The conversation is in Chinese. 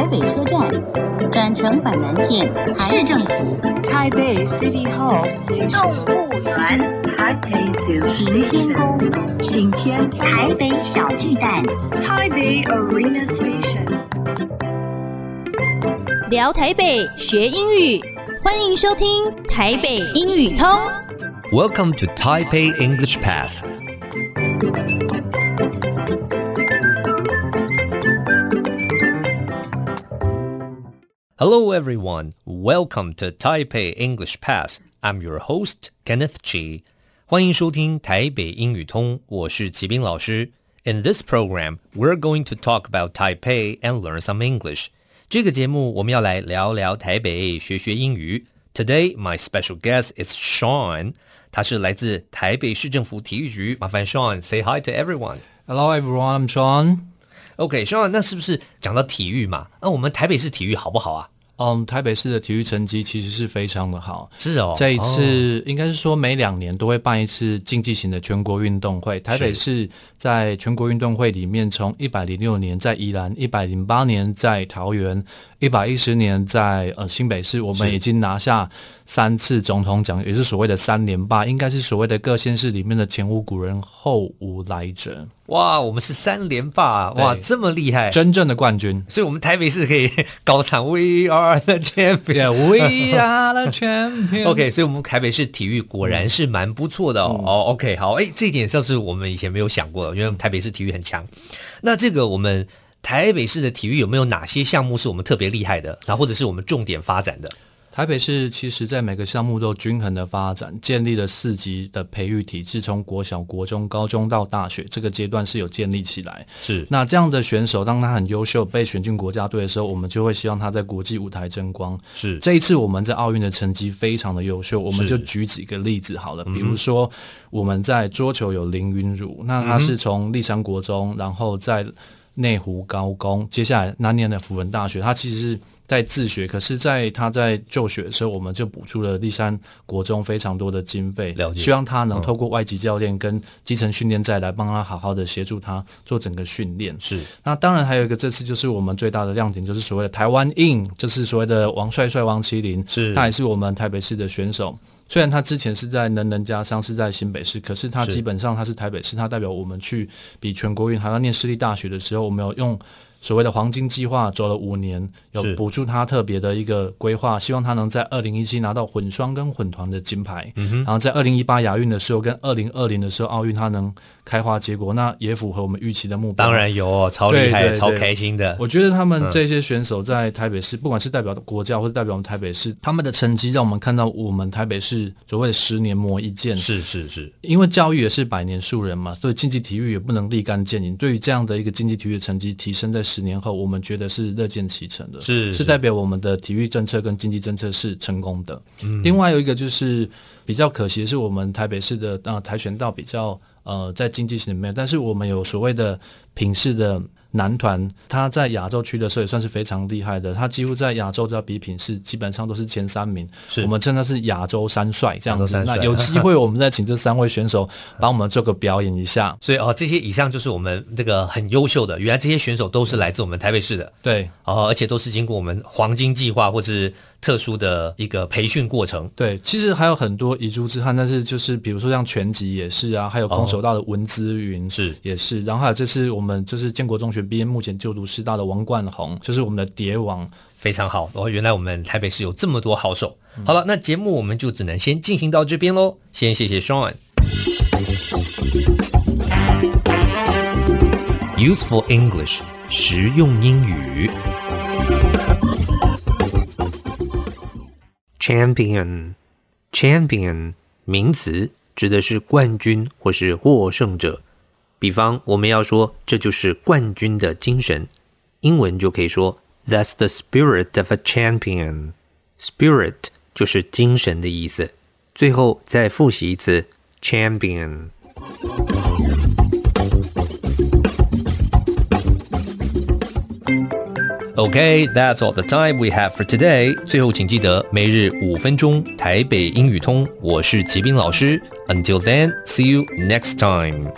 台北车站，转乘板南线，市政府，台北 City Hall Station，动物园，台北行天宫，行天台北小巨蛋，台北 Arena Station。聊台北学英语，欢迎收听台北英语通。Welcome to Taipei English Pass. Hello, everyone. Welcome to Taipei English Pass. I'm your host, Kenneth Chi. 欢迎收听台北英语通，我是齐斌老师。In this program, we're going to talk about Taipei and learn some English. 这个节目我们要来聊聊台北，学学英语。Today, my special guest is Sean. 他是来自台北市政府体育局。麻烦 Sean say hi to everyone. Hello, everyone. I'm Sean. OK，Sean，那是不是讲到体育嘛？那我们台北市体育好不好啊？嗯，台北市的体育成绩其实是非常的好。是哦，这一次应该是说每两年都会办一次竞技型的全国运动会。台北市在全国运动会里面，从一百零六年在宜兰，一百零八年在桃园，一百一十年在呃新北市，我们已经拿下三次总统奖，也是所谓的三连霸，应该是所谓的各县市里面的前无古人后无来者。哇，我们是三连霸，哇，这么厉害，真正的冠军，所以我们台北市可以高唱 We are the champion，We are the champion。OK，所以我们台北市体育果然是蛮不错的哦。哦、嗯 oh,，OK，好，哎，这一点倒是我们以前没有想过的，因为台北市体育很强。那这个我们台北市的体育有没有哪些项目是我们特别厉害的，然后或者是我们重点发展的？台北市其实在每个项目都均衡的发展，建立了四级的培育体制，从国小、国中、高中到大学这个阶段是有建立起来。是，那这样的选手，当他很优秀被选进国家队的时候，我们就会希望他在国际舞台争光。是，这一次我们在奥运的成绩非常的优秀，我们就举几个例子好了，比如说我们在桌球有林云儒，那他是从立山国中，然后在内湖高工，接下来那年的辅仁大学，他其实是。在自学，可是，在他在就学的时候，我们就补助了立山国中非常多的经费，了解，希望他能透过外籍教练跟基层训练再来帮他好好的协助他做整个训练。是，那当然还有一个，这次就是我们最大的亮点，就是所谓的台湾印，就是所谓的王帅帅王麒麟，是，他也是我们台北市的选手。虽然他之前是在能能家商是在新北市，可是他基本上他是台北市，他代表我们去比全国运，还要念私立大学的时候，我们有用。所谓的黄金计划走了五年，有补助他特别的一个规划，希望他能在二零一七拿到混双跟混团的金牌，嗯、然后在二零一八亚运的时候跟二零二零的时候奥运他能开花结果，那也符合我们预期的目标。当然有哦，超厉害，超开心的。我觉得他们这些选手在台北市，不管是代表国家或者代表我们台北市，他们的成绩让我们看到我们台北市所谓的十年磨一剑。是是是，因为教育也是百年树人嘛，所以竞技体育也不能立竿见影。对于这样的一个竞技体育的成绩提升在十年后，我们觉得是乐见其成的，是是代表我们的体育政策跟经济政策是成功的。嗯，另外有一个就是比较可惜的是，我们台北市的呃跆拳道比较呃在经济型里面，但是我们有所谓的品势的。男团他在亚洲区的时候也算是非常厉害的，他几乎在亚洲只要比品是，基本上都是前三名。是我们称他是亚洲三帅这样子。那有机会我们再请这三位选手帮我们做个表演一下。所以哦，这些以上就是我们这个很优秀的，原来这些选手都是来自我们台北市的。对，哦，而且都是经过我们黄金计划或是。特殊的一个培训过程，对，其实还有很多遗珠之憾，但是就是比如说像全集也是啊，还有空手道的文姿云是也是，然后还有这是我们就是建国中学毕业，目前就读师大的王冠宏，就是我们的蝶王，非常好。哦，原来我们台北市有这么多好手。嗯、好了，那节目我们就只能先进行到这边喽，先谢谢 Sean。Useful English，实用英语。Champion，champion，名词指的是冠军或是获胜者。比方，我们要说这就是冠军的精神，英文就可以说 That's the spirit of a champion。Spirit 就是精神的意思。最后再复习一次 champion。Okay, that's all the time we have for today. 最后，请记得每日五分钟台北英语通。我是吉斌老师。Until then, see you next time.